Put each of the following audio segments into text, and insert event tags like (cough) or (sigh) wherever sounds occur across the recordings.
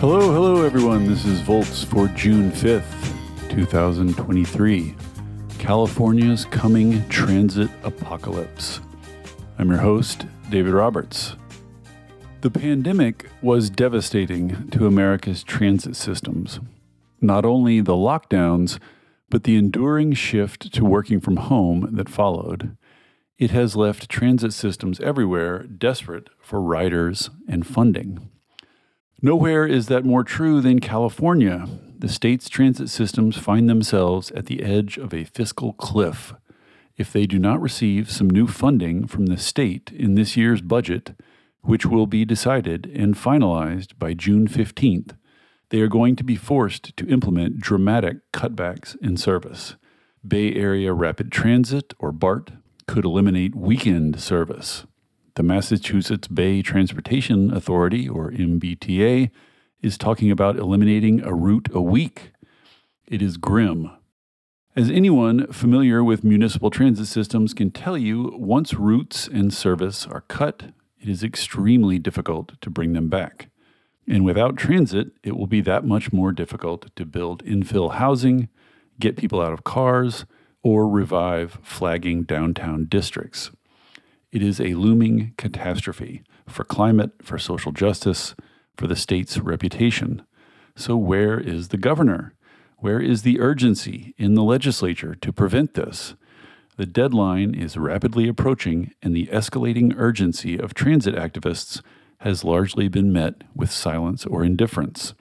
Hello, hello, everyone. This is Volts for June 5th, 2023. California's coming transit apocalypse. I'm your host, David Roberts. The pandemic was devastating to America's transit systems. Not only the lockdowns, but the enduring shift to working from home that followed. It has left transit systems everywhere desperate for riders and funding. Nowhere is that more true than California. The state's transit systems find themselves at the edge of a fiscal cliff. If they do not receive some new funding from the state in this year's budget, which will be decided and finalized by June 15th, they are going to be forced to implement dramatic cutbacks in service. Bay Area Rapid Transit, or BART, could eliminate weekend service. The Massachusetts Bay Transportation Authority, or MBTA, is talking about eliminating a route a week. It is grim. As anyone familiar with municipal transit systems can tell you, once routes and service are cut, it is extremely difficult to bring them back. And without transit, it will be that much more difficult to build infill housing, get people out of cars, or revive flagging downtown districts. It is a looming catastrophe for climate, for social justice, for the state's reputation. So, where is the governor? Where is the urgency in the legislature to prevent this? The deadline is rapidly approaching, and the escalating urgency of transit activists has largely been met with silence or indifference.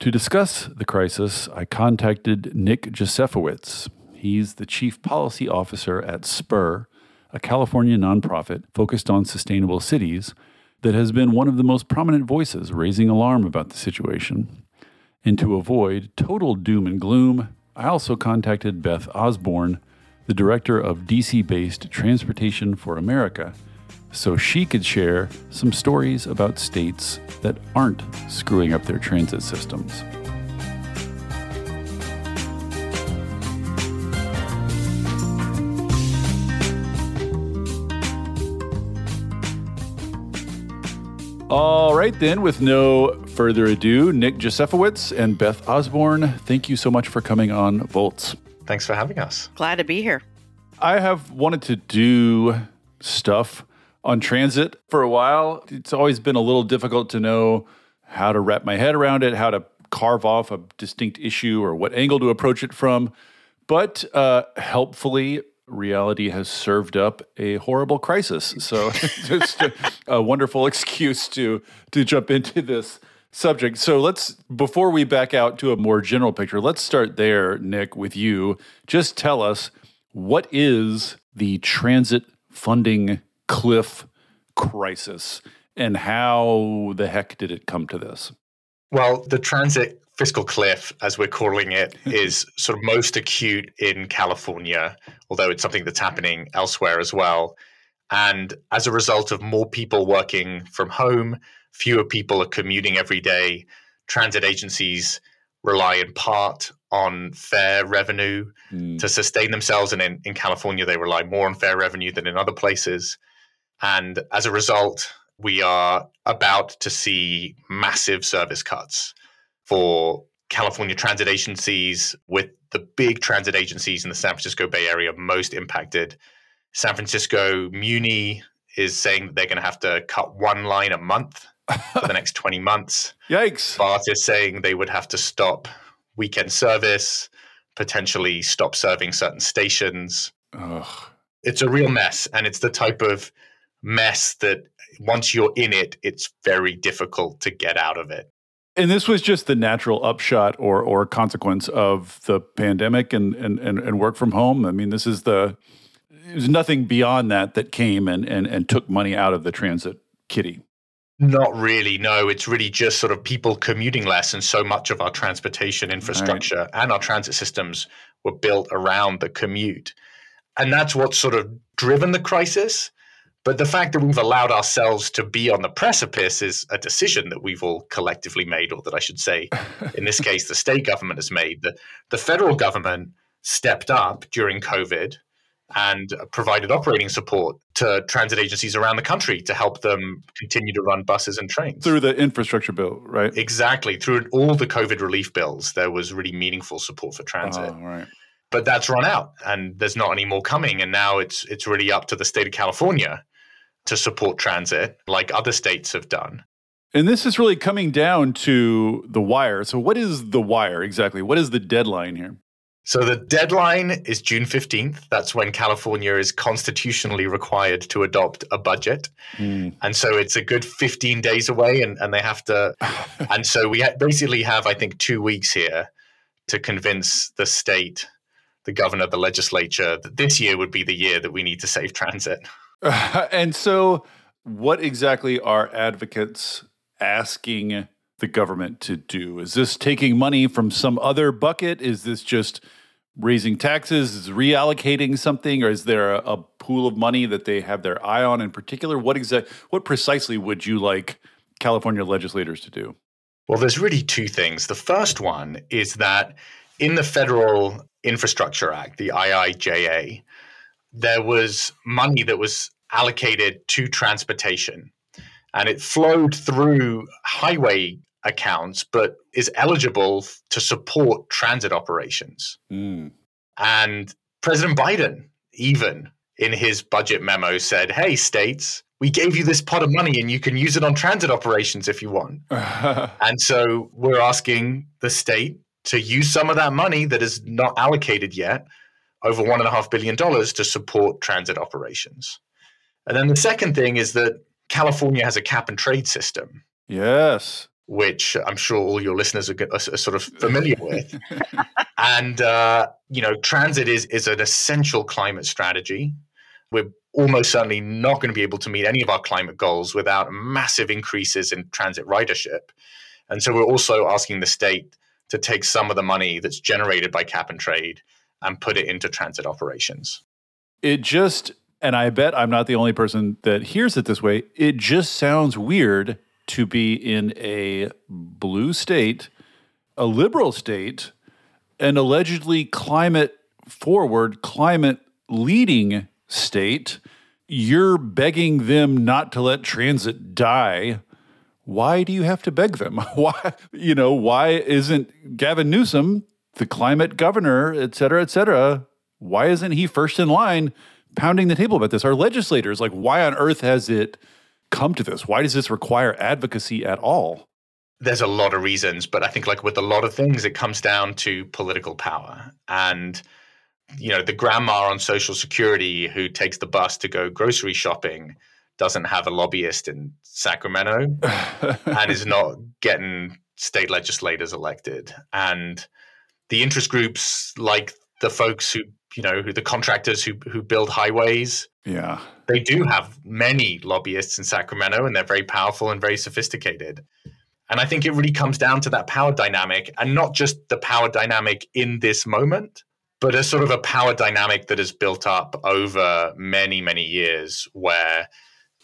To discuss the crisis, I contacted Nick Josefowitz. He's the chief policy officer at Spur, a California nonprofit focused on sustainable cities that has been one of the most prominent voices raising alarm about the situation. And to avoid total doom and gloom, I also contacted Beth Osborne, the director of DC based Transportation for America, so she could share some stories about states that aren't screwing up their transit systems. All right, then, with no further ado, Nick Josefowitz and Beth Osborne, thank you so much for coming on Volts. Thanks for having us. Glad to be here. I have wanted to do stuff on transit for a while. It's always been a little difficult to know how to wrap my head around it, how to carve off a distinct issue or what angle to approach it from. But uh, helpfully, reality has served up a horrible crisis. So (laughs) just a, a wonderful excuse to to jump into this subject. So let's before we back out to a more general picture, let's start there, Nick, with you. Just tell us what is the transit funding cliff crisis and how the heck did it come to this? Well, the transit fiscal cliff, as we're calling it, (laughs) is sort of most acute in California, although it's something that's happening elsewhere as well. And as a result of more people working from home, fewer people are commuting every day. Transit agencies rely in part on fare revenue mm. to sustain themselves. And in, in California, they rely more on fare revenue than in other places. And as a result, we are about to see massive service cuts for California transit agencies, with the big transit agencies in the San Francisco Bay Area most impacted. San Francisco Muni is saying that they're going to have to cut one line a month for the (laughs) next 20 months. Yikes. BART is saying they would have to stop weekend service, potentially stop serving certain stations. Ugh. It's a real mess. And it's the type of mess that once you're in it, it's very difficult to get out of it. And this was just the natural upshot or or consequence of the pandemic and and and, and work from home. I mean, this is the there's nothing beyond that that came and and and took money out of the transit kitty. Not really. No, it's really just sort of people commuting less, and so much of our transportation infrastructure right. and our transit systems were built around the commute, and that's what's sort of driven the crisis. But the fact that we've allowed ourselves to be on the precipice is a decision that we've all collectively made, or that I should say, (laughs) in this case, the state government has made. The, the federal government stepped up during COVID and provided operating support to transit agencies around the country to help them continue to run buses and trains. Through the infrastructure bill, right? Exactly. Through all the COVID relief bills, there was really meaningful support for transit. Oh, right. But that's run out and there's not any more coming. And now it's it's really up to the state of California to support transit like other states have done. And this is really coming down to the wire. So, what is the wire exactly? What is the deadline here? So the deadline is June 15th. That's when California is constitutionally required to adopt a budget. Mm. And so it's a good 15 days away, and, and they have to. (laughs) and so we ha- basically have, I think, two weeks here to convince the state, the governor, the legislature that this year would be the year that we need to save transit. (laughs) and so, what exactly are advocates asking the government to do? Is this taking money from some other bucket? Is this just raising taxes? Is reallocating something, or is there a, a pool of money that they have their eye on in particular? What exact, what precisely would you like California legislators to do? Well, there's really two things. The first one is that in the Federal Infrastructure Act, the IIJA, there was money that was allocated to transportation and it flowed through highway accounts, but is eligible to support transit operations. Mm. And President Biden, even in his budget memo, said, Hey, states, we gave you this pot of money and you can use it on transit operations if you want. (laughs) and so we're asking the state to use some of that money that is not allocated yet, over $1.5 billion, to support transit operations. And then the second thing is that California has a cap and trade system. Yes which I'm sure all your listeners are, are sort of familiar (laughs) with. and uh, you know, transit is is an essential climate strategy. We're almost certainly not going to be able to meet any of our climate goals without massive increases in transit ridership. And so we're also asking the state to take some of the money that's generated by cap and trade and put it into transit operations. It just and I bet I'm not the only person that hears it this way. It just sounds weird to be in a blue state, a liberal state, an allegedly climate forward, climate leading state. You're begging them not to let transit die. Why do you have to beg them? (laughs) Why, you know, why isn't Gavin Newsom, the climate governor, et cetera, et cetera, why isn't he first in line pounding the table about this? Our legislators, like, why on earth has it come to this? Why does this require advocacy at all? There's a lot of reasons, but I think, like with a lot of things, it comes down to political power. And, you know, the grandma on Social Security who takes the bus to go grocery shopping doesn't have a lobbyist in Sacramento (laughs) and is not getting state legislators elected. And the interest groups, like the folks who, you know, who the contractors who who build highways, yeah. They do have many lobbyists in Sacramento and they're very powerful and very sophisticated. And I think it really comes down to that power dynamic and not just the power dynamic in this moment, but a sort of a power dynamic that has built up over many, many years where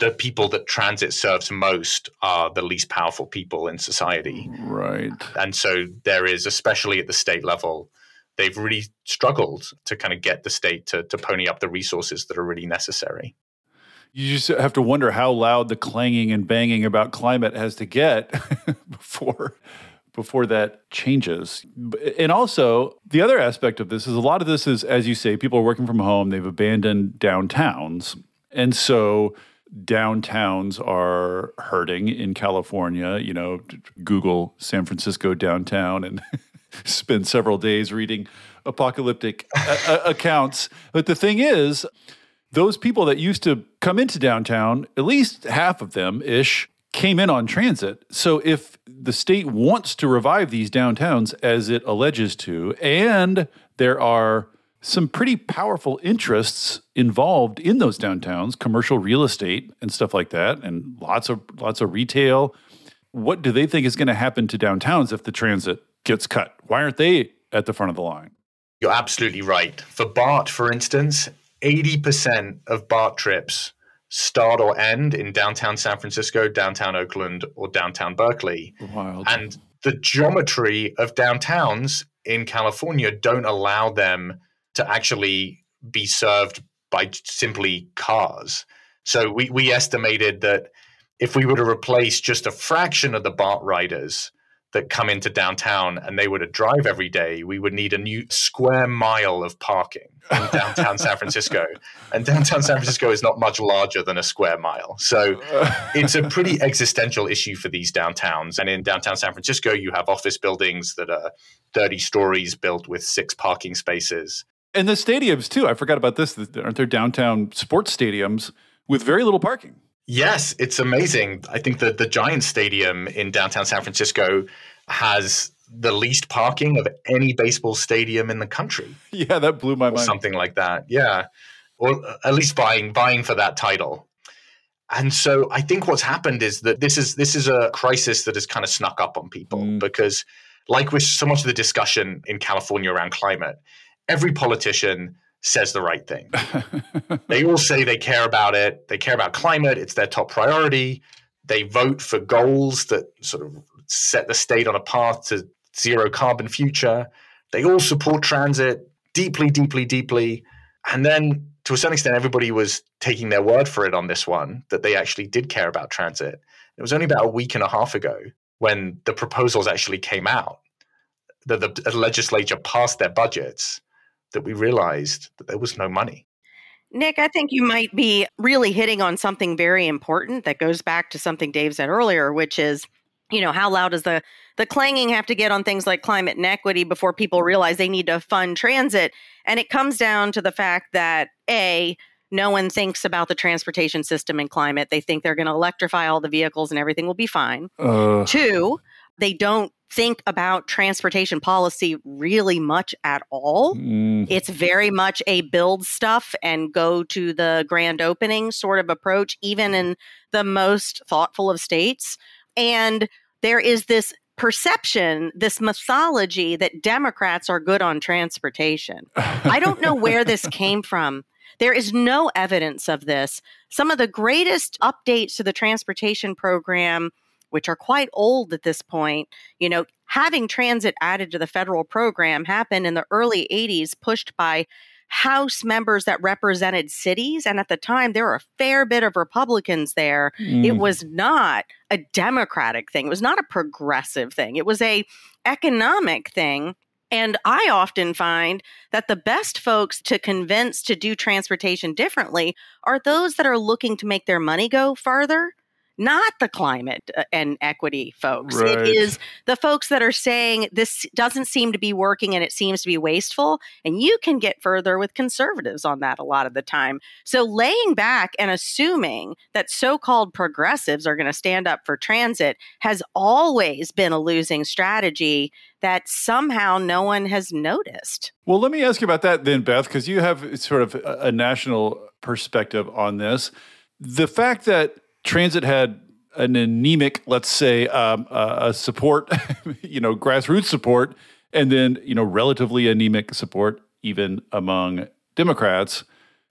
the people that transit serves most are the least powerful people in society. Right. And so there is, especially at the state level, they've really struggled to kind of get the state to, to pony up the resources that are really necessary. You just have to wonder how loud the clanging and banging about climate has to get (laughs) before before that changes. And also, the other aspect of this is a lot of this is, as you say, people are working from home, they've abandoned downtowns. And so downtowns are hurting in California. You know, Google San Francisco downtown and (laughs) spend several days reading apocalyptic a- accounts. But the thing is, those people that used to come into downtown, at least half of them ish, came in on transit. So if the state wants to revive these downtowns as it alleges to, and there are some pretty powerful interests involved in those downtowns, commercial real estate and stuff like that, and lots of lots of retail. What do they think is going to happen to downtowns if the transit gets cut? Why aren't they at the front of the line? You're absolutely right. For BART, for instance, 80% of BART trips start or end in downtown San Francisco, downtown Oakland, or downtown Berkeley. Wild. And the geometry of downtowns in California don't allow them to actually be served by simply cars. So we, we estimated that if we were to replace just a fraction of the BART riders that come into downtown and they were to drive every day, we would need a new square mile of parking in downtown San Francisco. (laughs) And downtown San Francisco is not much larger than a square mile. So (laughs) it's a pretty existential issue for these downtowns. And in downtown San Francisco, you have office buildings that are 30 stories built with six parking spaces. And the stadiums, too. I forgot about this. Aren't there downtown sports stadiums with very little parking? Yes, it's amazing. I think that the Giants Stadium in downtown San Francisco has the least parking of any baseball stadium in the country. (laughs) Yeah, that blew my mind. Something like that. Yeah. Or at least buying buying for that title. And so I think what's happened is that this is this is a crisis that has kind of snuck up on people mm. because like with so much of the discussion in California around climate, every politician says the right thing. (laughs) they all say they care about it. They care about climate. It's their top priority. They vote for goals that sort of set the state on a path to zero carbon future. They all support transit deeply, deeply, deeply. And then to a certain extent, everybody was taking their word for it on this one that they actually did care about transit. It was only about a week and a half ago when the proposals actually came out that the legislature passed their budgets that we realized that there was no money. Nick, I think you might be really hitting on something very important that goes back to something Dave said earlier, which is, you know, how loud does the the clanging have to get on things like climate and equity before people realize they need to fund transit? And it comes down to the fact that a no one thinks about the transportation system and climate. They think they're going to electrify all the vehicles and everything will be fine. Uh. Two, they don't think about transportation policy really much at all. Mm. It's very much a build stuff and go to the grand opening sort of approach, even in the most thoughtful of states. And there is this perception, this mythology that Democrats are good on transportation. I don't know where this (laughs) came from. There is no evidence of this. Some of the greatest updates to the transportation program which are quite old at this point, you know, having transit added to the federal program happened in the early 80s, pushed by House members that represented cities. And at the time, there were a fair bit of Republicans there. Mm. It was not a Democratic thing. It was not a progressive thing. It was a economic thing. And I often find that the best folks to convince to do transportation differently are those that are looking to make their money go farther not the climate uh, and equity folks. Right. It is the folks that are saying this doesn't seem to be working and it seems to be wasteful. And you can get further with conservatives on that a lot of the time. So laying back and assuming that so called progressives are going to stand up for transit has always been a losing strategy that somehow no one has noticed. Well, let me ask you about that then, Beth, because you have sort of a national perspective on this. The fact that transit had an anemic, let's say, um, uh, support, (laughs) you know, grassroots support, and then you know, relatively anemic support even among Democrats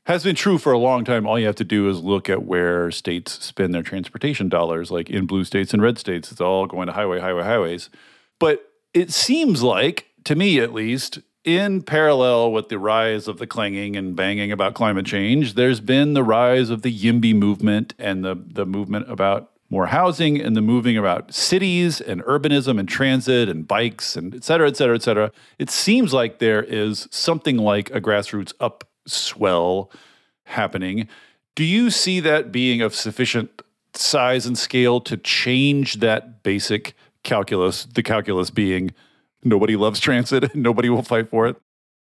has been true for a long time. All you have to do is look at where states spend their transportation dollars, like in blue states and red states. It's all going to highway, highway, highways. But it seems like, to me at least, in parallel with the rise of the clanging and banging about climate change, there's been the rise of the YIMBY movement and the, the movement about more housing and the moving about cities and urbanism and transit and bikes and et cetera, et cetera, et cetera. It seems like there is something like a grassroots upswell happening. Do you see that being of sufficient size and scale to change that basic calculus, the calculus being nobody loves transit and (laughs) nobody will fight for it?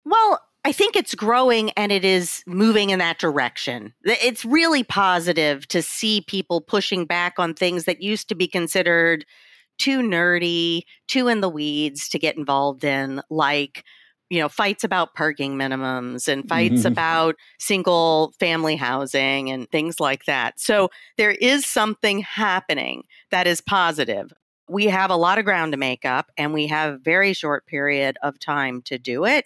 Well, I think it's growing and it is moving in that direction. It's really positive to see people pushing back on things that used to be considered too nerdy, too in the weeds to get involved in, like you know fights about parking minimums and fights mm-hmm. about single family housing and things like that so there is something happening that is positive we have a lot of ground to make up and we have very short period of time to do it.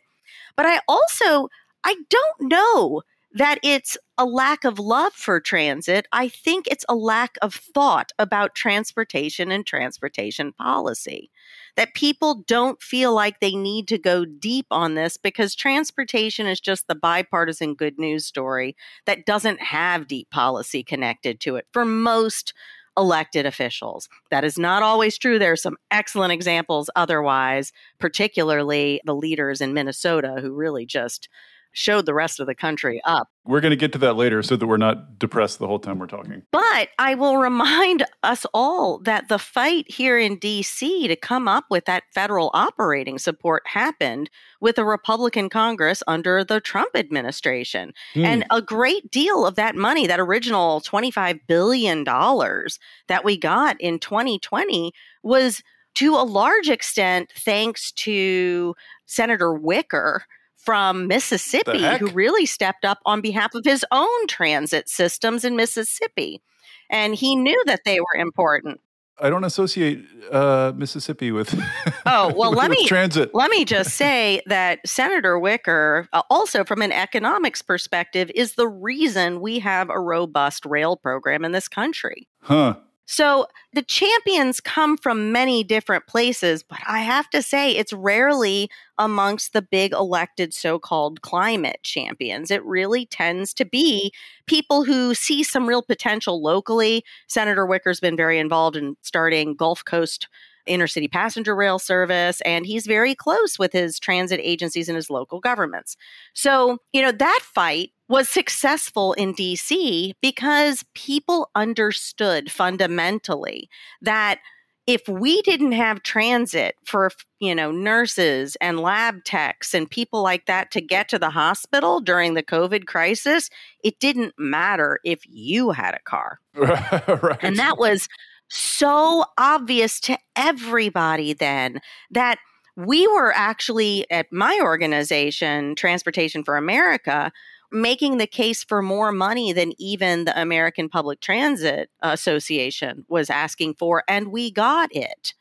But I also I don't know that it's a lack of love for transit. I think it's a lack of thought about transportation and transportation policy. that people don't feel like they need to go deep on this because transportation is just the bipartisan good news story that doesn't have deep policy connected to it for most elected officials. That is not always true. There are some excellent examples otherwise, particularly the leaders in Minnesota who really just showed the rest of the country up. We're going to get to that later so that we're not depressed the whole time we're talking. But I will remind us all that the fight here in DC to come up with that federal operating support happened with a Republican Congress under the Trump administration. Hmm. And a great deal of that money, that original $25 billion that we got in 2020, was to a large extent thanks to Senator Wicker from Mississippi who really stepped up on behalf of his own transit systems in Mississippi. And he knew that they were important. I don't associate uh, Mississippi with. Oh (laughs) well, with, let me transit. Let me (laughs) just say that Senator Wicker, uh, also from an economics perspective, is the reason we have a robust rail program in this country. Huh. So the champions come from many different places, but I have to say it's rarely amongst the big elected so called climate champions. It really tends to be people who see some real potential locally. Senator Wicker's been very involved in starting Gulf Coast intercity passenger rail service, and he's very close with his transit agencies and his local governments. So, you know, that fight was successful in DC because people understood fundamentally that if we didn't have transit for you know nurses and lab techs and people like that to get to the hospital during the covid crisis it didn't matter if you had a car (laughs) right. and that was so obvious to everybody then that we were actually at my organization transportation for america making the case for more money than even the American Public Transit Association was asking for, and we got it.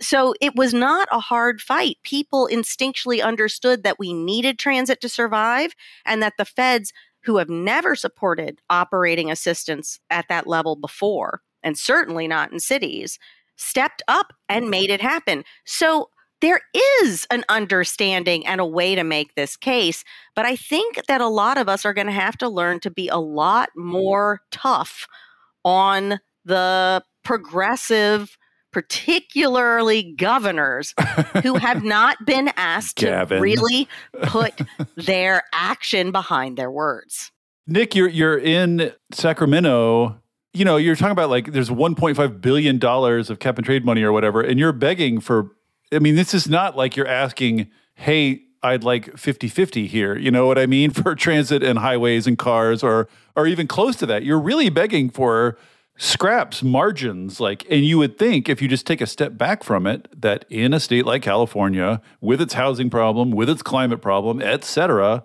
So it was not a hard fight. People instinctually understood that we needed transit to survive and that the feds, who have never supported operating assistance at that level before, and certainly not in cities, stepped up and mm-hmm. made it happen. So there is an understanding and a way to make this case. But I think that a lot of us are going to have to learn to be a lot more tough on the progressive, particularly governors (laughs) who have not been asked Gavin. to really put (laughs) their action behind their words. Nick, you're you're in Sacramento. You know, you're talking about like there's 1.5 billion dollars of cap and trade money or whatever, and you're begging for I mean, this is not like you're asking, hey, I'd like 50 50 here. You know what I mean? (laughs) For transit and highways and cars or or even close to that. You're really begging for scraps, margins, like, and you would think if you just take a step back from it, that in a state like California, with its housing problem, with its climate problem, et cetera,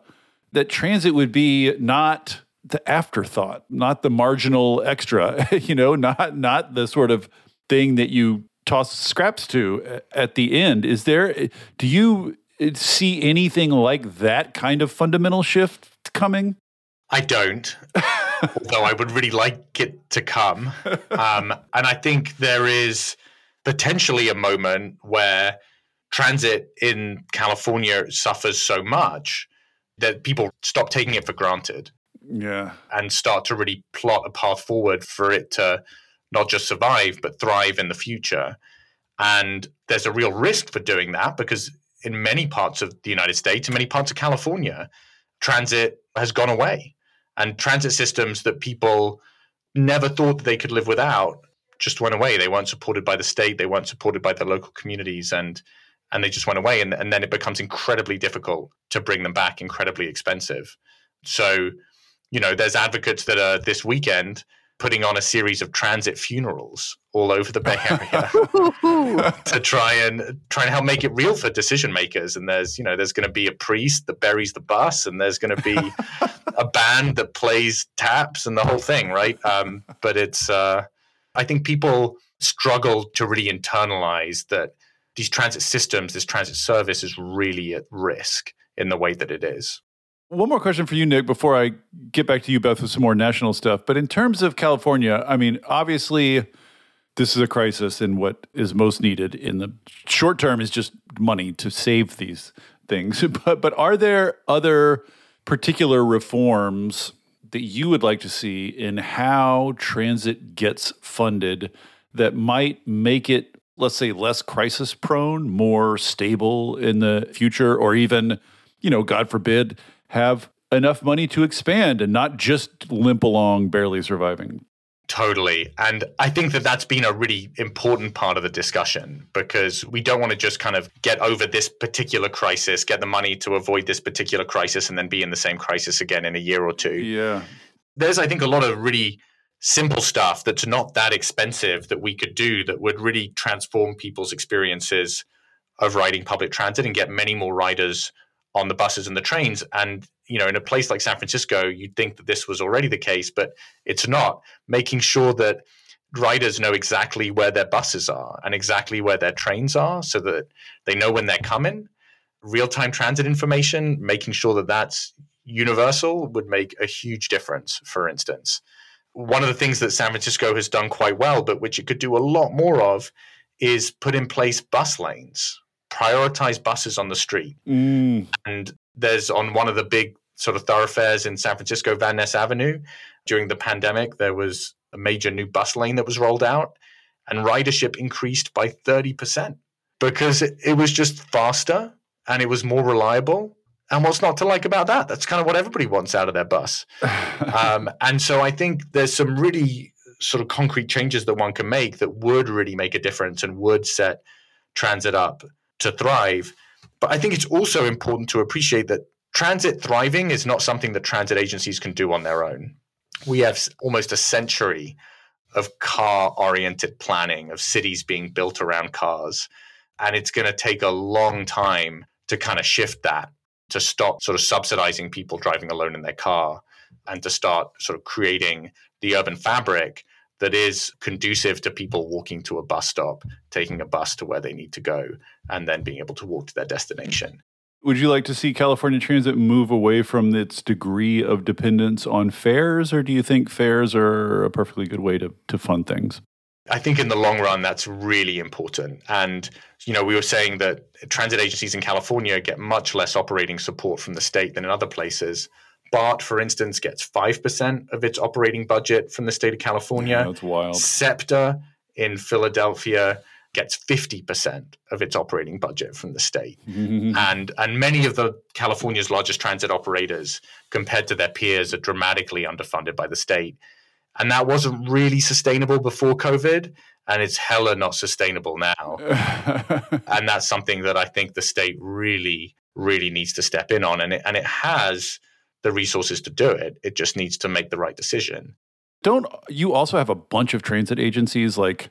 that transit would be not the afterthought, not the marginal extra, (laughs) you know, not not the sort of thing that you toss scraps to uh, at the end. Is there, uh, do you uh, see anything like that kind of fundamental shift coming? I don't, (laughs) although I would really like it to come. (laughs) Um, and I think there is potentially a moment where transit in California suffers so much that people stop taking it for granted. Yeah. And start to really plot a path forward for it to not just survive, but thrive in the future. And there's a real risk for doing that because in many parts of the United States, in many parts of California, transit has gone away. And transit systems that people never thought that they could live without just went away. They weren't supported by the state, they weren't supported by the local communities, and and they just went away. And, and then it becomes incredibly difficult to bring them back, incredibly expensive. So, you know, there's advocates that are this weekend putting on a series of transit funerals all over the Bay Area (laughs) (laughs) to try and try and help make it real for decision makers. And there's you know there's going to be a priest that buries the bus, and there's going to be (laughs) a band that plays taps, and the whole thing, right? Um, but it's uh, I think people struggle to really internalize that these transit systems, this transit service, is really at risk in the way that it is. One more question for you, Nick, before I get back to you, Beth, with some more national stuff. But in terms of California, I mean, obviously, this is a crisis, and what is most needed in the short term is just money to save these things. (laughs) But but are there other particular reforms that you would like to see in how transit gets funded that might make it, let's say, less crisis prone, more stable in the future, or even, you know, God forbid, have enough money to expand and not just limp along, barely surviving? Totally. And I think that that's been a really important part of the discussion because we don't want to just kind of get over this particular crisis, get the money to avoid this particular crisis, and then be in the same crisis again in a year or two. Yeah. There's, I think, a lot of really simple stuff that's not that expensive that we could do that would really transform people's experiences of riding public transit and get many more riders on the buses and the trains. And you know, in a place like San Francisco, you'd think that this was already the case, but it's not. Making sure that riders know exactly where their buses are and exactly where their trains are, so that they know when they're coming. Real-time transit information, making sure that that's universal, would make a huge difference. For instance, one of the things that San Francisco has done quite well, but which it could do a lot more of, is put in place bus lanes prioritize buses on the street. Mm. And there's on one of the big sort of thoroughfares in San Francisco, Van Ness Avenue, during the pandemic, there was a major new bus lane that was rolled out, and ridership increased by 30% because it, it was just faster and it was more reliable. And what's not to like about that? That's kind of what everybody wants out of their bus. (laughs) um, and so I think there's some really sort of concrete changes that one can make that would really make a difference and would set transit up to thrive. But I think it's also important to appreciate that transit thriving is not something that transit agencies can do on their own. We have almost a century of car oriented planning, of cities being built around cars. And it's going to take a long time to kind of shift that, to stop sort of subsidizing people driving alone in their car and to start sort of creating the urban fabric that is conducive to people walking to a bus stop, taking a bus to where they need to go, and then being able to walk to their destination. Would you like to see California Transit move away from its degree of dependence on fares, or do you think fares are a perfectly good way to, to fund things? I think in the long run, that's really important. And, you know, we were saying that transit agencies in California get much less operating support from the state than in other places. BART, for instance, gets 5% of its operating budget from the state of California. Yeah, that's wild. SEPTA in Philadelphia gets 50% of its operating budget from the state. (laughs) and and many of the California's largest transit operators compared to their peers are dramatically underfunded by the state. And that wasn't really sustainable before COVID and it's hella not sustainable now. (laughs) and that's something that I think the state really really needs to step in on and it and it has the resources to do it. It just needs to make the right decision. Don't you also have a bunch of transit agencies? Like,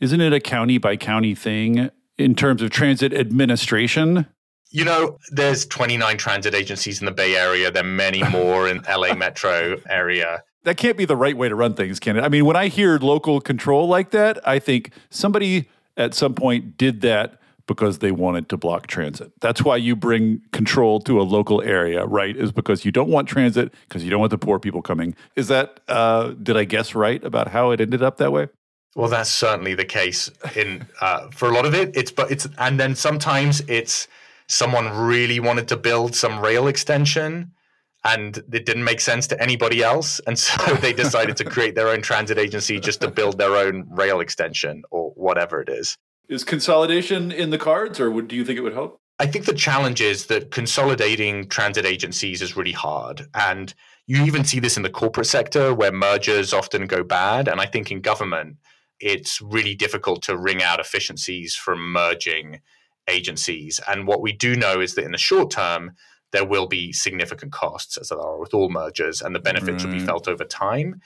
isn't it a county by county thing in terms of transit administration? You know, there's 29 transit agencies in the Bay Area. There are many (laughs) more in LA metro area. That can't be the right way to run things, can it? I mean, when I hear local control like that, I think somebody at some point did that because they wanted to block transit. That's why you bring control to a local area, right? Is because you don't want transit because you don't want the poor people coming. Is that uh, did I guess right about how it ended up that way? Well, that's certainly the case in uh, for a lot of it. It's but it's and then sometimes it's someone really wanted to build some rail extension and it didn't make sense to anybody else and so (laughs) they decided to create their own transit agency just to build their own rail extension or whatever it is is consolidation in the cards, or would, do you think it would help? I think the challenge is that consolidating transit agencies is really hard. And you even see this in the corporate sector where mergers often go bad. And I think in government, it's really difficult to wring out efficiencies from merging agencies. And what we do know is that in the short term, there will be significant costs, as there are with all mergers, and the benefits right. will be mm. felt over time.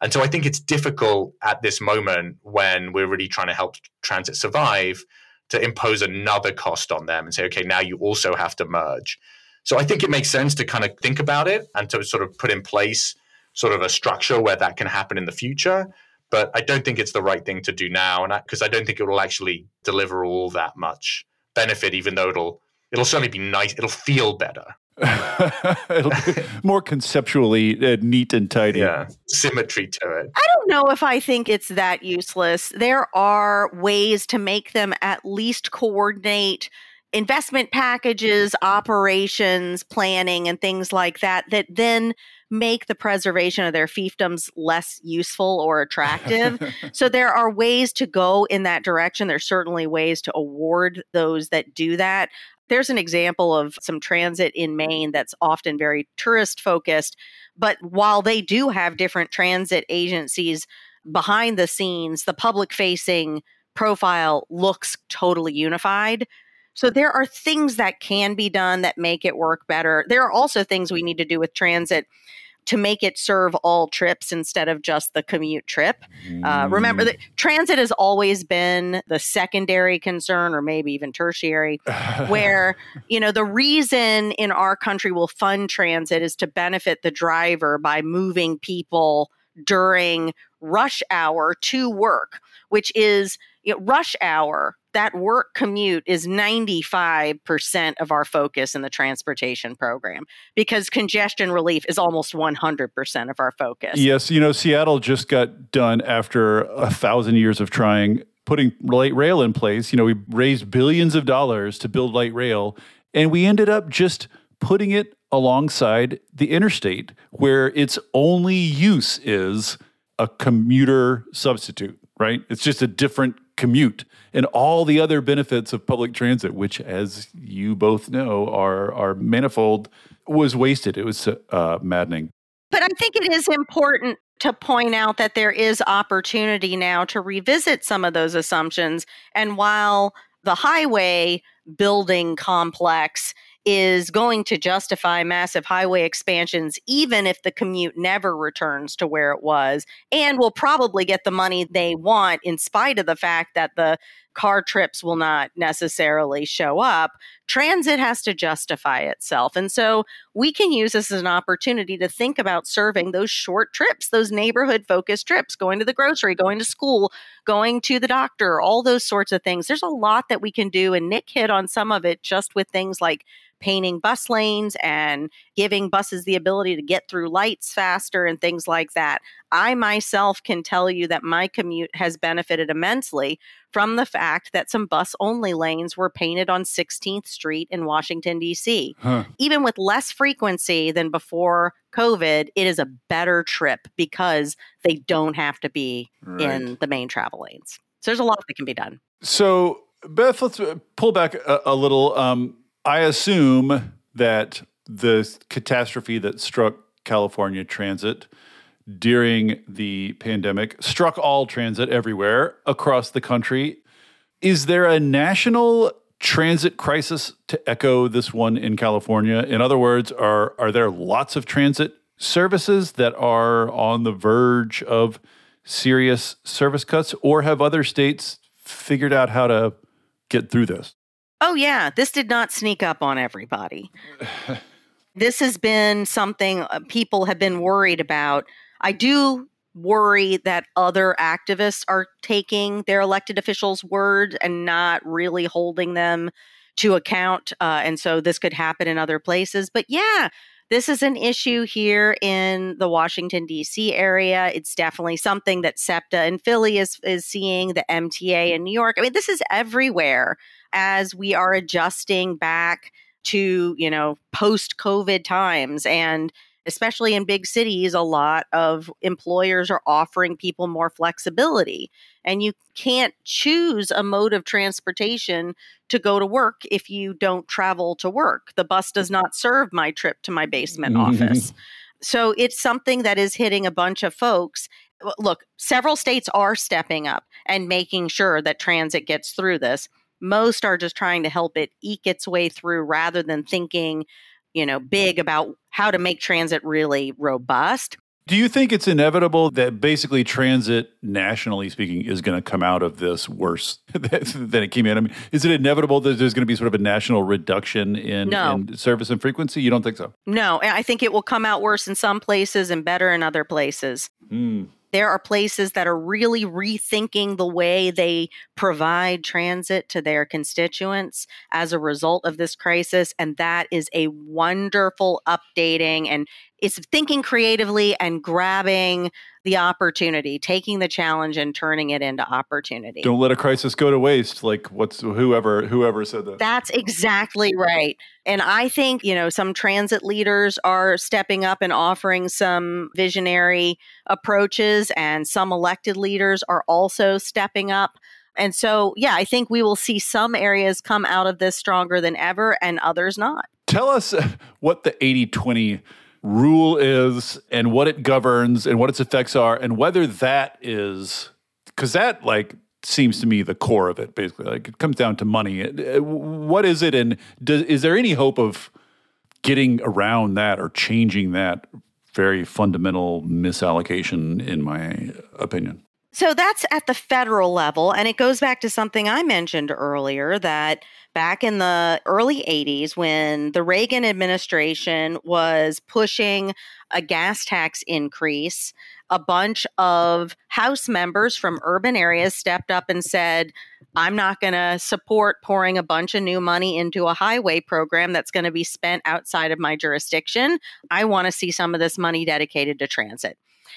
And so I think it's difficult at this moment when we're really trying to help transit survive to impose another cost on them and say, okay, now you also have to merge. So I think it makes sense to kind of think about it and to sort of put in place sort of a structure where that can happen in the future. But I don't think it's the right thing to do now, and because I, I don't think it will actually deliver all that much benefit, even though it'll it'll certainly be nice. It'll feel better. (laughs) It'll be more conceptually uh, neat and tidy. Yeah, symmetry to it. I don't know if I think it's that useless. There are ways to make them at least coordinate investment packages, operations, planning, and things like that, that then make the preservation of their fiefdoms less useful or attractive. (laughs) so there are ways to go in that direction. There's certainly ways to award those that do that. There's an example of some transit in Maine that's often very tourist focused, but while they do have different transit agencies behind the scenes, the public facing profile looks totally unified. So there are things that can be done that make it work better. There are also things we need to do with transit to make it serve all trips instead of just the commute trip. Uh, remember that transit has always been the secondary concern or maybe even tertiary where (laughs) you know the reason in our country will fund transit is to benefit the driver by moving people during rush hour to work which is you know, rush hour that work commute is 95% of our focus in the transportation program because congestion relief is almost 100% of our focus. Yes, you know, Seattle just got done after a thousand years of trying putting light rail in place. You know, we raised billions of dollars to build light rail, and we ended up just putting it alongside the interstate where its only use is a commuter substitute, right? It's just a different commute and all the other benefits of public transit, which, as you both know, are are manifold, was wasted. It was uh, maddening. But I think it is important to point out that there is opportunity now to revisit some of those assumptions. And while the highway building complex is going to justify massive highway expansions, even if the commute never returns to where it was, and will probably get the money they want in spite of the fact that the car trips will not necessarily show up. Transit has to justify itself. And so we can use this as an opportunity to think about serving those short trips, those neighborhood focused trips, going to the grocery, going to school, going to the doctor, all those sorts of things. There's a lot that we can do. And Nick hit on some of it just with things like painting bus lanes and giving buses the ability to get through lights faster and things like that. I myself can tell you that my commute has benefited immensely from the fact that some bus only lanes were painted on 16th Street in Washington, D.C. Huh. Even with less frequency than before COVID, it is a better trip because they don't have to be right. in the main travel lanes. So there's a lot that can be done. So, Beth, let's uh, pull back a, a little. Um, I assume that the catastrophe that struck California transit during the pandemic struck all transit everywhere across the country. Is there a national transit crisis to echo this one in California? In other words, are are there lots of transit services that are on the verge of serious service cuts or have other states figured out how to get through this? Oh, yeah. This did not sneak up on everybody. (laughs) this has been something uh, people have been worried about. I do worry that other activists are taking their elected officials' word and not really holding them to account. Uh, and so this could happen in other places. But yeah, this is an issue here in the Washington, D.C. area. It's definitely something that SEPTA in Philly is, is seeing, the MTA in New York. I mean, this is everywhere as we are adjusting back to, you know, post COVID times. And especially in big cities, a lot of employers are offering people more flexibility. And you can't choose a mode of transportation to go to work if you don't travel to work. The bus does mm-hmm. not serve my trip to my basement office. (laughs) So it's something that is hitting a bunch of folks. Look, several states are stepping up and making sure that transit gets through this. Most are just trying to help it eke its way through rather than thinking, you know, big about how to make transit really robust. Do you think it's inevitable that basically transit, nationally speaking, is going to come out of this worse (laughs) than it came in? I mean, is it inevitable that there's going to be sort of a national reduction in, no. in service and frequency? You don't think so? No, I think it will come out worse in some places and better in other places. Mm. There are places that are really rethinking the way they provide transit to their constituents as a result of this crisis. And that is a wonderful updating and it's thinking creatively and grabbing the opportunity, taking the challenge and turning it into opportunity. Don't let a crisis go to waste. Like what's whoever whoever said that. That's exactly right. And I think, you know, some transit leaders are stepping up and offering some visionary approaches and some elected leaders are also stepping up. And so, yeah, I think we will see some areas come out of this stronger than ever and others not. Tell us what the 80 20 rule is and what it governs and what its effects are and whether that is because that like seems to me the core of it basically like it comes down to money uh, what is it and does, is there any hope of getting around that or changing that very fundamental misallocation in my opinion so that's at the federal level. And it goes back to something I mentioned earlier that back in the early 80s, when the Reagan administration was pushing a gas tax increase, a bunch of House members from urban areas stepped up and said, I'm not going to support pouring a bunch of new money into a highway program that's going to be spent outside of my jurisdiction. I want to see some of this money dedicated to transit.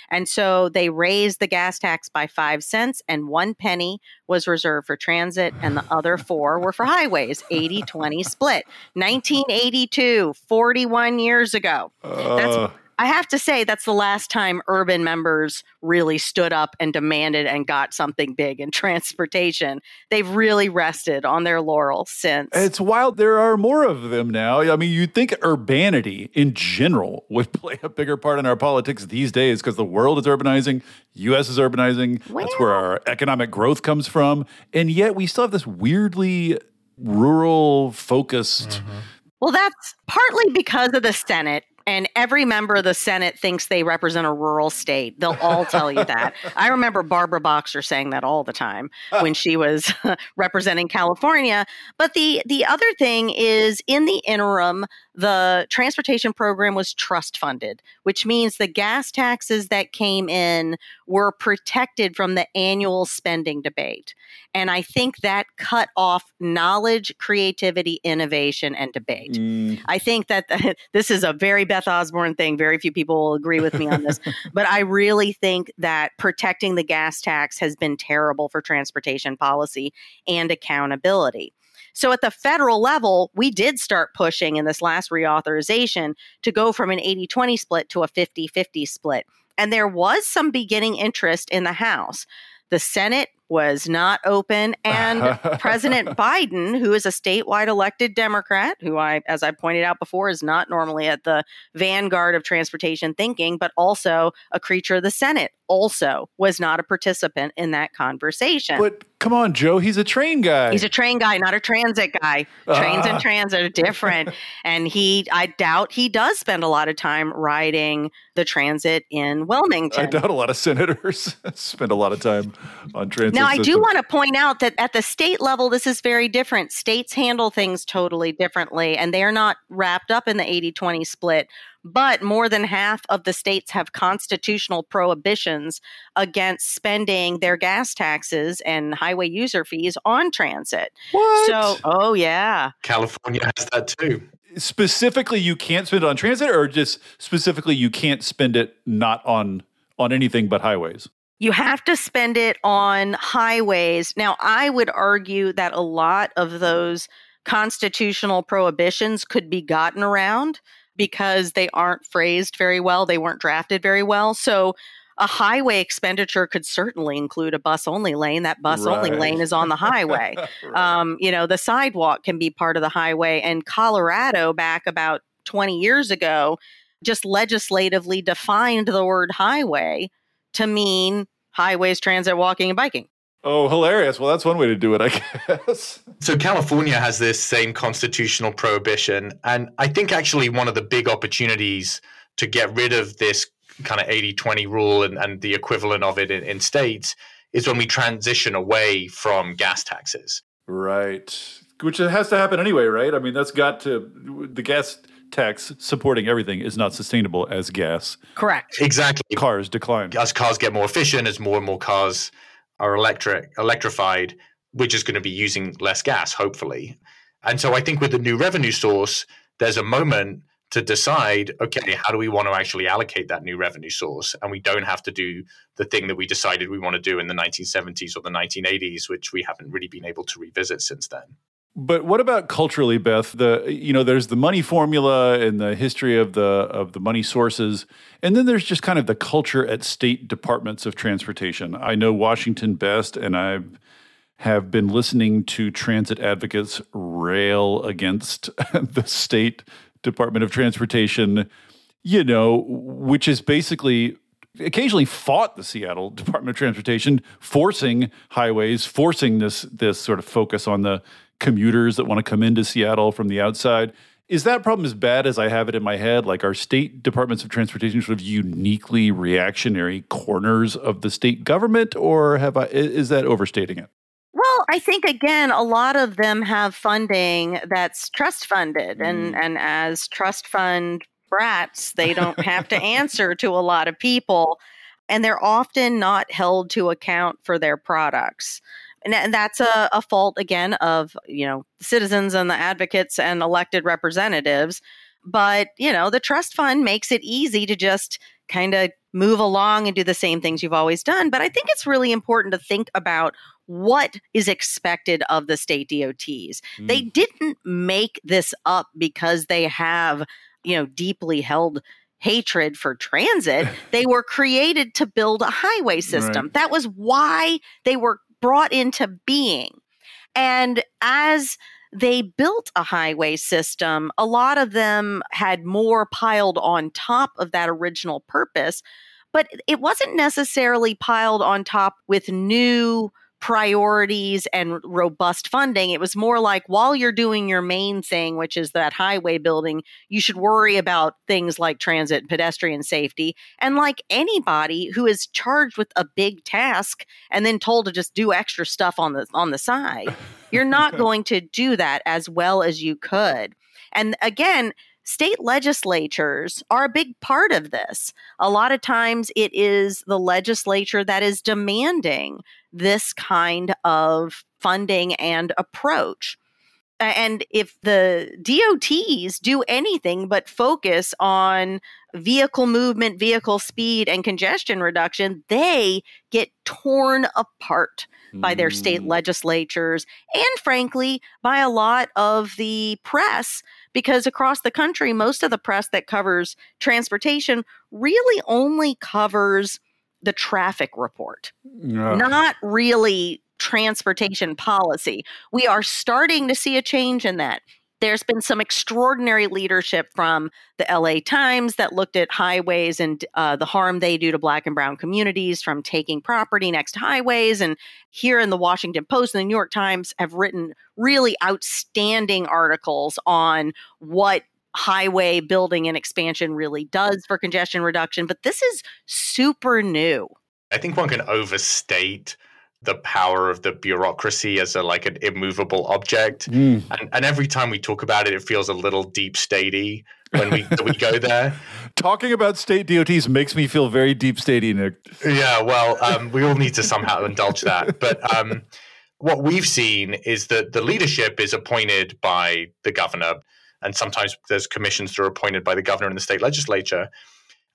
And so they raised the gas tax by five cents, and one penny was reserved for transit, and the other four were for highways 80 20 split. (laughs) 1982, 41 years ago. Uh. That's I have to say that's the last time urban members really stood up and demanded and got something big in transportation. They've really rested on their laurels since. It's wild. There are more of them now. I mean, you'd think urbanity in general would (laughs) play a bigger part in our politics these days because the world is urbanizing, US is urbanizing. Well, that's where our economic growth comes from. And yet we still have this weirdly rural focused mm-hmm. Well, that's partly because of the Senate and every member of the Senate thinks they represent a rural state. They'll all tell you that. (laughs) I remember Barbara Boxer saying that all the time when she was (laughs) representing California. But the the other thing is in the interim, the transportation program was trust funded, which means the gas taxes that came in were protected from the annual spending debate. And I think that cut off knowledge, creativity, innovation, and debate. Mm. I think that the, (laughs) this is a very Beth Osborne thing. Very few people will agree with me on this. (laughs) but I really think that protecting the gas tax has been terrible for transportation policy and accountability. So at the federal level, we did start pushing in this last reauthorization to go from an 80 20 split to a 50 50 split. And there was some beginning interest in the House. The Senate was not open. And (laughs) President Biden, who is a statewide elected Democrat, who I, as I pointed out before, is not normally at the vanguard of transportation thinking, but also a creature of the Senate, also was not a participant in that conversation. But come on, Joe, he's a train guy. He's a train guy, not a transit guy. Trains and ah. transit are different. (laughs) and he, I doubt he does spend a lot of time riding the transit in Wilmington. I doubt a lot of senators (laughs) spend a lot of time on transit. Now, I do want to point out that at the state level, this is very different. States handle things totally differently, and they are not wrapped up in the 80 20 split but more than half of the states have constitutional prohibitions against spending their gas taxes and highway user fees on transit. What? So, oh yeah. California has that too. Specifically, you can't spend it on transit, or just specifically, you can't spend it not on on anything but highways. You have to spend it on highways. Now, I would argue that a lot of those constitutional prohibitions could be gotten around because they aren't phrased very well. They weren't drafted very well. So a highway expenditure could certainly include a bus only lane. That bus only lane is on the highway. (laughs) right. um, you know, the sidewalk can be part of the highway. And Colorado, back about 20 years ago, just legislatively defined the word highway to mean highways, transit, walking, and biking. Oh, hilarious. Well, that's one way to do it, I (laughs) guess. So, California has this same constitutional prohibition. And I think actually one of the big opportunities to get rid of this kind of 80 20 rule and, and the equivalent of it in, in states is when we transition away from gas taxes. Right. Which has to happen anyway, right? I mean, that's got to, the gas tax supporting everything is not sustainable as gas. Correct. Exactly. Cars decline. As cars get more efficient, as more and more cars are electric, electrified, we're just going to be using less gas, hopefully. And so I think with the new revenue source, there's a moment to decide okay, how do we want to actually allocate that new revenue source? And we don't have to do the thing that we decided we want to do in the 1970s or the 1980s, which we haven't really been able to revisit since then. But what about culturally, Beth? The you know, there's the money formula and the history of the of the money sources, and then there's just kind of the culture at state departments of transportation. I know Washington best, and I have been listening to transit advocates rail against (laughs) the state Department of Transportation, you know, which is basically occasionally fought the Seattle Department of Transportation, forcing highways, forcing this this sort of focus on the commuters that want to come into Seattle from the outside. Is that problem as bad as I have it in my head? Like, our state departments of transportation sort of uniquely reactionary corners of the state government, or have I? Is that overstating it? Well, I think again, a lot of them have funding that's trust funded, and mm. and as trust fund brats, they don't have to (laughs) answer to a lot of people, and they're often not held to account for their products. And, that's a, a fault again of you know citizens and the advocates and elected representatives. But you know the trust fund makes it easy to just kind of move along and do the same things you've always done. But I think it's really important to think about what is expected of the state DOTs. Mm. They didn't make this up because they have, you know, deeply held hatred for transit. (laughs) they were created to build a highway system. Right. That was why they were brought into being. And as they built a highway system, a lot of them had more piled on top of that original purpose, but it wasn't necessarily piled on top with new priorities and robust funding. It was more like while you're doing your main thing, which is that highway building, you should worry about things like transit and pedestrian safety. And like anybody who is charged with a big task and then told to just do extra stuff on the on the side, you're not (laughs) going to do that as well as you could. And again, state legislatures are a big part of this. A lot of times it is the legislature that is demanding this kind of funding and approach. And if the DOTs do anything but focus on vehicle movement, vehicle speed, and congestion reduction, they get torn apart by their state mm. legislatures and, frankly, by a lot of the press because across the country, most of the press that covers transportation really only covers the traffic report, Ugh. not really transportation policy. We are starting to see a change in that. There's been some extraordinary leadership from the LA Times that looked at highways and uh, the harm they do to Black and Brown communities from taking property next to highways. And here in the Washington Post and the New York Times have written really outstanding articles on what highway building and expansion really does for congestion reduction. But this is super new. I think one can overstate the power of the bureaucracy as a like an immovable object. Mm. And, and every time we talk about it, it feels a little deep statey when we we go (laughs) there. Talking about state DOTs makes me feel very deep statey, Nick. Yeah, well, um, we all need to somehow indulge that. But um, what we've seen is that the leadership is appointed by the governor, and sometimes there's commissions that are appointed by the governor and the state legislature.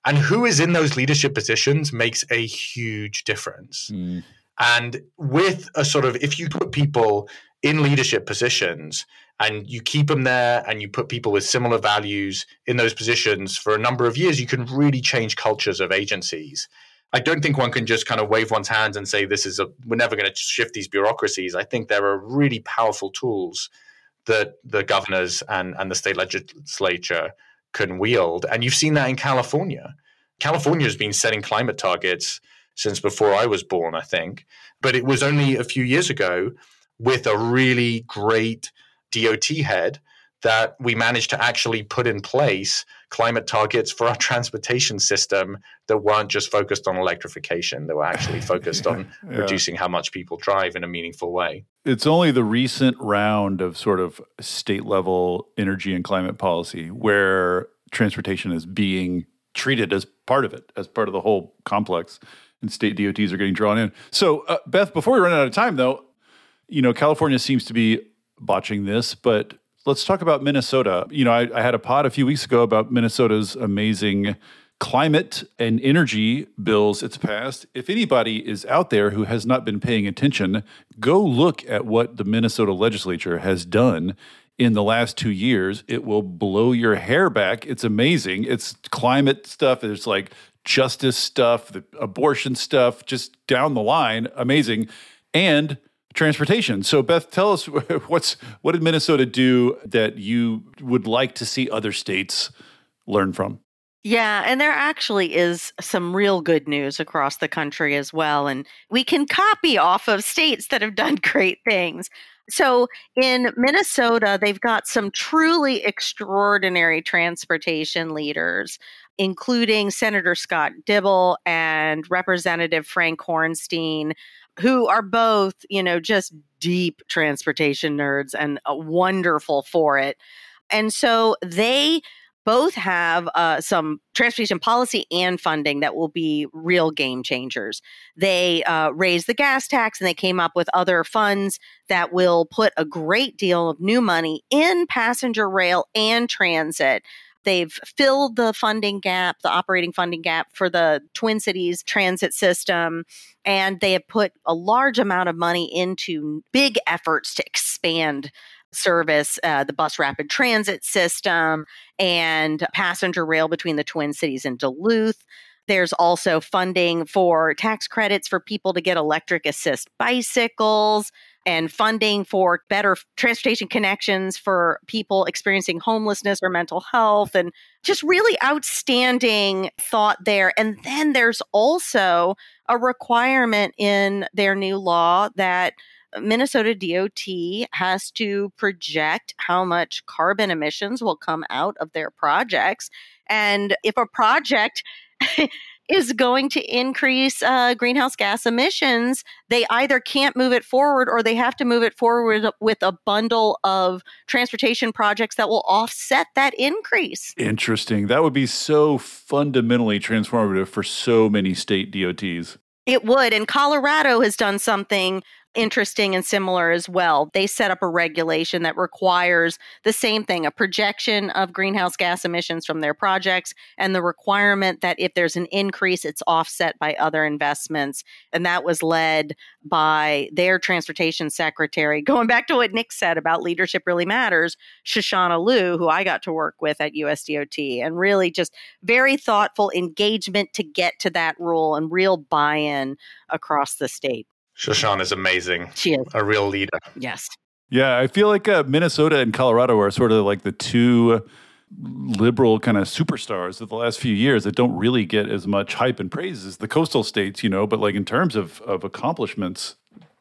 And who is in those leadership positions makes a huge difference. Mm. And with a sort of, if you put people in leadership positions and you keep them there and you put people with similar values in those positions for a number of years, you can really change cultures of agencies. I don't think one can just kind of wave one's hands and say, this is a, we're never going to shift these bureaucracies. I think there are really powerful tools that the governors and, and the state legislature can wield. And you've seen that in California. California has been setting climate targets since before I was born, I think. But it was only a few years ago with a really great DOT head that we managed to actually put in place climate targets for our (laughs) transportation system that weren't just focused on electrification, that were actually (laughs) focused on yeah. reducing how much people drive in a meaningful way. It's only the recent round of sort of state level energy and climate policy where transportation is being treated as part of it, as part of the whole complex, and state DOTs are getting drawn in. So, uh, Beth, before we run out of time, though, you know, California seems to be botching this, but let's talk about Minnesota. You know, I, I had a pod a few weeks ago about Minnesota's amazing climate and energy bills it's passed. If anybody is out there who has not been paying attention, go look at what the Minnesota legislature has done in the last two years. It will blow your hair back. It's amazing. It's climate stuff. It's like justice stuff, the abortion stuff, just down the line. Amazing. And transportation. So Beth, tell us (laughs) what's what did Minnesota do that you would like to see other states learn from? Yeah, and there actually is some real good news across the country as well. And we can copy off of states that have done (laughs) great things. So in Minnesota, they've got some truly extraordinary transportation leaders, including Senator Scott Dibble and Representative Frank Hornstein, who are both, you know, just deep transportation nerds and uh, wonderful for it. And so they both have uh, some transportation policy and funding that will be real game changers. They uh, raised the gas tax and they came up with other funds that will put a great deal of new money in passenger rail and transit. They've filled the funding gap, the operating funding gap for the Twin Cities transit system, and they have put a large amount of money into big efforts to expand service, uh, the bus rapid transit system, and passenger rail between the Twin Cities and Duluth. There's also funding for tax credits for people to get electric assist bicycles and funding for better transportation connections for people experiencing homelessness or mental health and just really outstanding thought there. And then there's also a requirement in their new law that Minnesota DOT has to project how much carbon emissions will come out of their projects. And if a project (laughs) is going to increase uh, greenhouse gas emissions, they either can't move it forward or they have to move it forward with a bundle of transportation projects that will offset that increase. Interesting. That would be so fundamentally transformative for so many state DOTs. It would. And Colorado has done something interesting and similar as well. They set up a regulation that requires the same thing a projection of greenhouse gas emissions from their projects, and the requirement that if there's an increase, it's offset by other investments. And that was led by their transportation secretary. (laughs) Going back to what Nick said about leadership really matters, Shoshana Lew, who I got to work with at USDOT, and really just very thoughtful engagement to get to that rule and real buy in across the state. Shoshan is amazing. She is a real leader. Yes. Yeah, I feel like uh, Minnesota and Colorado are sort of like the two liberal kind of superstars of the last few years that don't really get as much hype and praise as the coastal states, you know. But like in terms of of accomplishments,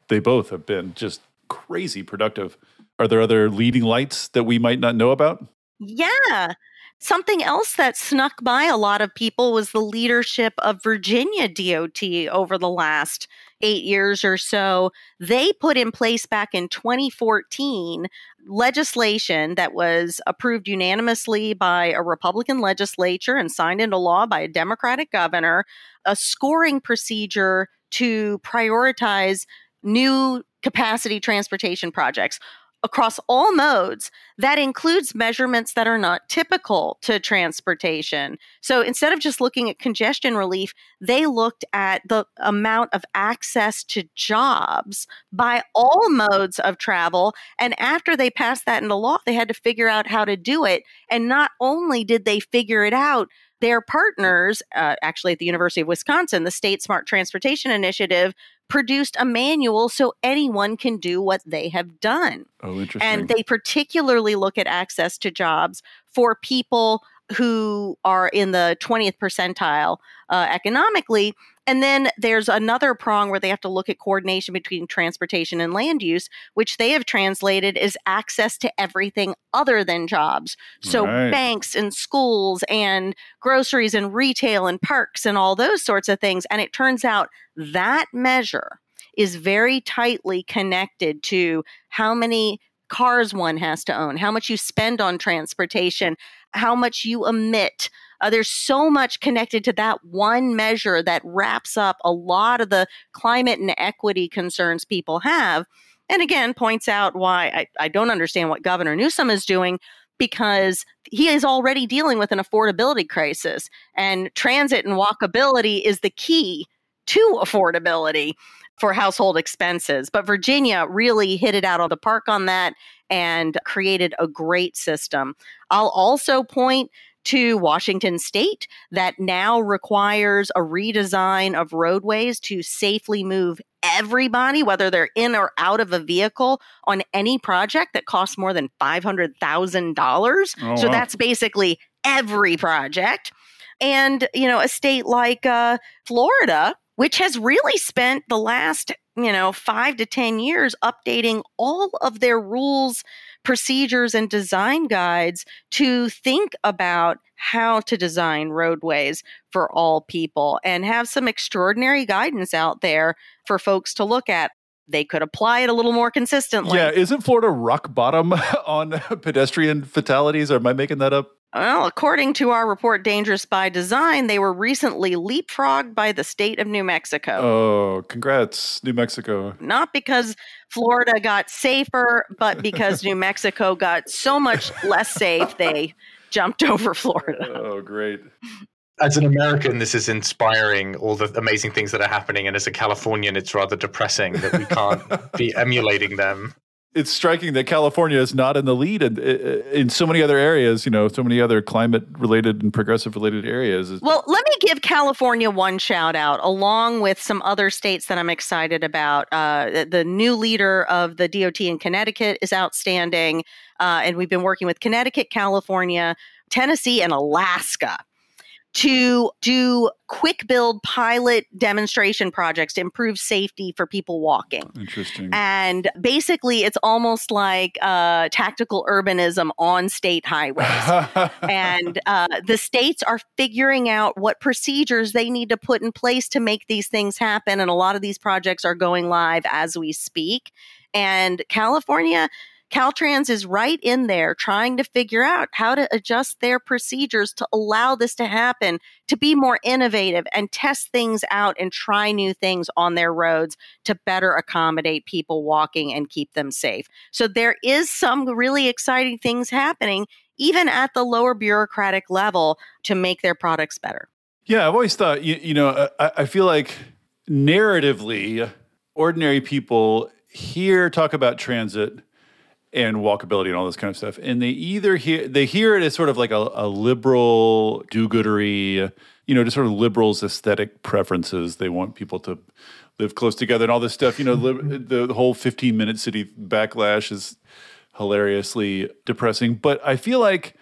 they both have been just crazy productive. Are there other leading lights that we might not know about? Yeah. Something else that snuck by a lot of people was the leadership of Virginia DOT over the last eight years or so. They put in place back in 2014 legislation that was approved unanimously by a Republican legislature and signed into law by a Democratic governor, a scoring procedure to prioritize new capacity transportation projects across all modes, that includes measurements that are not typical to transportation. So instead of just looking at congestion relief, they looked at the amount of access to jobs by all modes of travel. And after they passed that into law, they had to figure out how to do it. And not only did they figure it out, their partners, uh, actually at the University of Wisconsin, the State Smart Transportation Initiative, produced a manual so anyone can do what they have done. Oh, interesting. And they particularly look at access to jobs for people who are in the 20th percentile uh, economically. And then there's another prong where they have to look at coordination between transportation and land use, which they have translated as access to everything other than jobs. So Right. banks and schools and groceries and retail and parks and all those sorts of things. And it turns out that measure is very tightly connected to how many cars one has to own, how much you spend on transportation, how much you emit. Uh, there's so much connected to that one measure that wraps up a lot of the climate and equity concerns people have. And again, points out why I, I don't understand what Governor Newsom is doing because he is already dealing with an affordability crisis, and transit and walkability is the key to affordability for household expenses. But Virginia really hit it out of the park on that and created a great system. I'll also point to Washington state that now requires a redesign of roadways to safely move everybody, whether they're in or out of a vehicle, on any project that costs more than $500,000. Oh, so wow. that's basically every project. And, you know, a state like uh, Florida, which has really spent the last, you know, five to 10 years updating all of their rules, procedures, and design guides to think about how to design roadways for all people and have some extraordinary guidance out there for folks to look at. They could apply it a little more consistently. Yeah, isn't Florida rock bottom (laughs) on pedestrian fatalities? Or am I making that up? Well, according to our report, Dangerous by Design, they were recently leapfrogged by the state of New Mexico. Oh, congrats, New Mexico. Not because Florida got safer, but because New (laughs) Mexico got so much less safe, they jumped over Florida. Oh, great. As an American, this is inspiring all the amazing things that are happening. And as a Californian, it's rather depressing that we can't be (laughs) emulating them. It's striking that California is not in the lead in, in so many other areas, you know, so many other climate related and progressive related areas. Well, let me give California one shout out, along with some other states that I'm excited about. Uh, the new leader of the DOT in Connecticut is outstanding. Uh, and we've been working with Connecticut, California, Tennessee, and Alaska to do quick build pilot demonstration projects to improve safety for people walking. Interesting. And basically, it's almost like uh, tactical urbanism on state highways (laughs) and uh, the states are figuring out what procedures they need to put in place to make these things happen. And a lot of these projects are going live as we speak. And California, Caltrans is right in there trying to figure out how to adjust their procedures to allow this to happen, to be more innovative and test things out and try new things on their roads to better accommodate people walking and keep them safe. So there is some really exciting things happening even at the lower bureaucratic level to make their products better. Yeah, I've always thought, you, you know, I, I feel like narratively, ordinary people hear talk about transit and walkability and all this kind of stuff, and they either hear they hear it as sort of like a, a liberal do-goodery, you know, just sort of liberals' aesthetic preferences. They want people to live close together and all this stuff. You know, li- (laughs) the whole 15-minute city backlash is hilariously depressing, but I feel like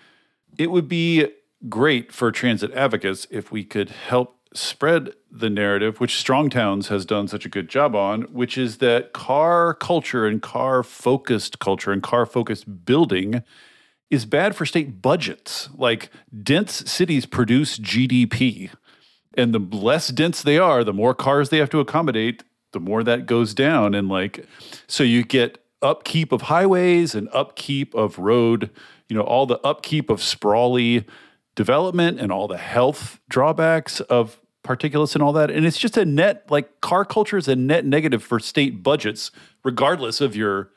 it would be great for transit advocates if we could help spread the narrative, which Strong Towns has done such a good job on, which is that car culture and car focused culture and car focused building is bad for state budgets. Like dense cities produce GDP. And the less dense they are, the more cars they have to accommodate, the more that goes down. And like, so you get upkeep of highways and upkeep of road, you know, all the upkeep of sprawly development and all the health drawbacks of particulates and all that. And it's just a net, like car culture is a net negative for state budgets, regardless of your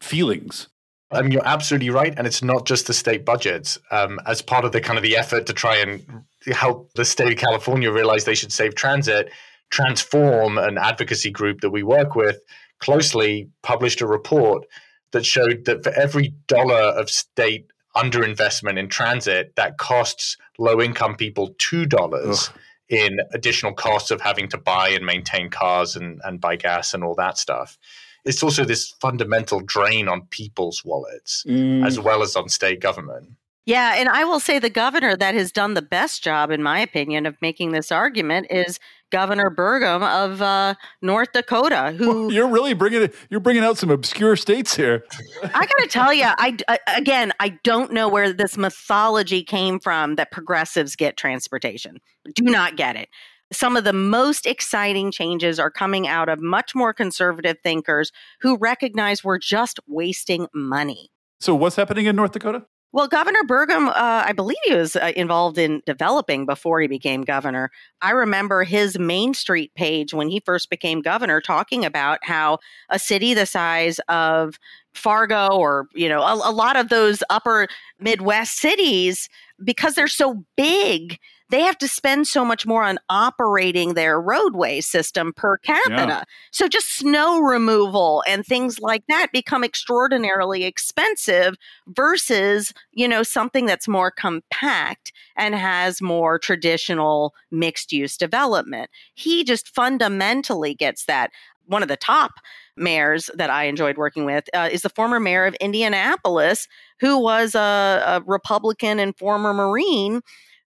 feelings. I mean, you're absolutely right, and it's not just the state budgets. Um, as part of the kind of the effort to try and help the state of California realize they should save transit, Transform, an advocacy group that we work with closely, published a report that showed that for every dollar of state underinvestment in transit, that costs low-income people two dollars Ugh. in additional costs of having to buy and maintain cars and, and buy gas and all that stuff. It's also this fundamental drain on people's wallets mm. as well as on state government. Yeah, and I will say the governor that has done the best job, in my opinion, of making this argument is Governor Burgum of uh, North Dakota, who you're really bringing. You're bringing out some obscure states here. (laughs) I got to tell you, I again, I don't know where this mythology came from that progressives get transportation. Do not get it. Some of the most exciting changes are coming out of much more conservative thinkers who recognize we're just wasting money. So, what's happening in North Dakota? Well, Governor Burgum, uh, I believe he was uh, involved in developing before he became governor. I remember his Main Street page when he first became governor talking about how a city the size of Fargo or, you know, a, a lot of those upper Midwest cities, because they're so big, they have to spend so much more on operating their roadway system per capita. Yeah. So just snow removal and things like that become extraordinarily expensive versus, you know, something that's more compact and has more traditional mixed use development. He just fundamentally gets that. One of the top mayors that I enjoyed working with uh, is the former mayor of Indianapolis, who was a, a Republican and former Marine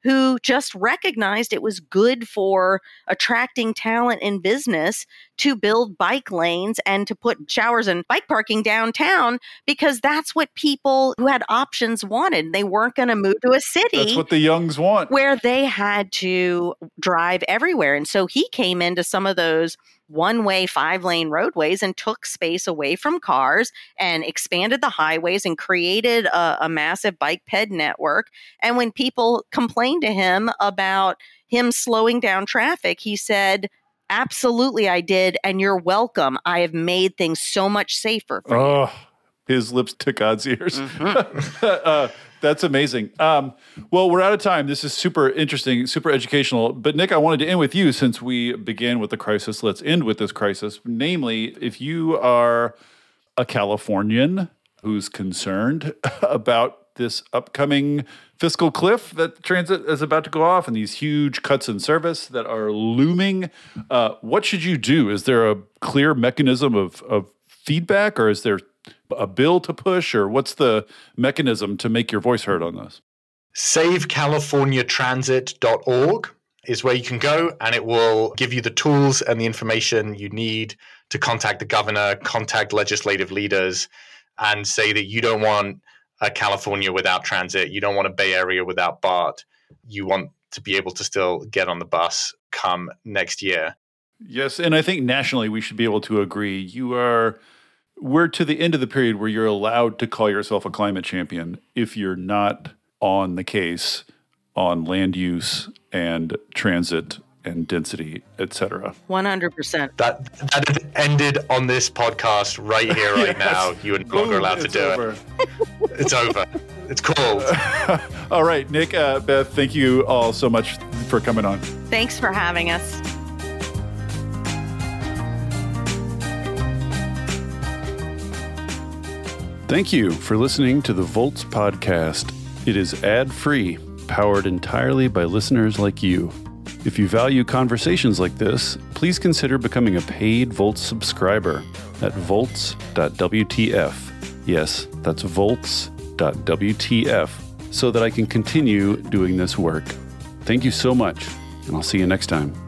who just recognized it was good for attracting talent in business to build bike lanes and to put showers and bike parking downtown because that's what people who had options wanted. They weren't going to move to a city. That's what the youngs want. Where they had to drive everywhere. And so he came into some of those one way, five lane roadways and took space away from cars and expanded the highways and created a, a, massive bike ped network. And when people complained to him about him slowing down traffic, he said, Absolutely, I did. And you're welcome. I have made things so much safer for oh, you. His lips to God's ears. Mm-hmm. (laughs) uh, that's amazing. Um, well, we're out of time. This is super interesting, super educational. But Nick, I wanted to end with you since we began with the crisis. Let's end with this crisis. Namely, if you are a Californian who's concerned (laughs) about this upcoming fiscal cliff that transit is about to go off and these huge cuts in service that are looming, uh, what should you do? Is there a clear mechanism of, of feedback or is there a bill to push, or what's the mechanism to make your voice heard on this? SaveCaliforniaTransit.org is where you can go, and it will give you the tools and the information you need to contact the governor, contact legislative leaders, and say that you don't want a California without transit, you don't want a Bay Area without BART, you want to be able to still get on the bus come next year. Yes, and I think nationally we should be able to agree. You are we're to the end of the period where you're allowed to call yourself a climate champion if you're not on the case on land use and transit and density, etc. One hundred percent. That that ended on this podcast right here, right (laughs) yes. now. You are no longer allowed to do over. it. (laughs) it's over. It's cold. (laughs) all right, Nick, uh, Beth, thank you all so much for coming on. Thanks for having us. Thank you for listening to the Volts podcast. It is ad free, powered entirely by listeners like you. If you value conversations like this, please consider becoming a paid Volts subscriber at volts.wtf. Yes, that's volts.wtf so that I can continue doing this work. Thank you so much, and I'll see you next time.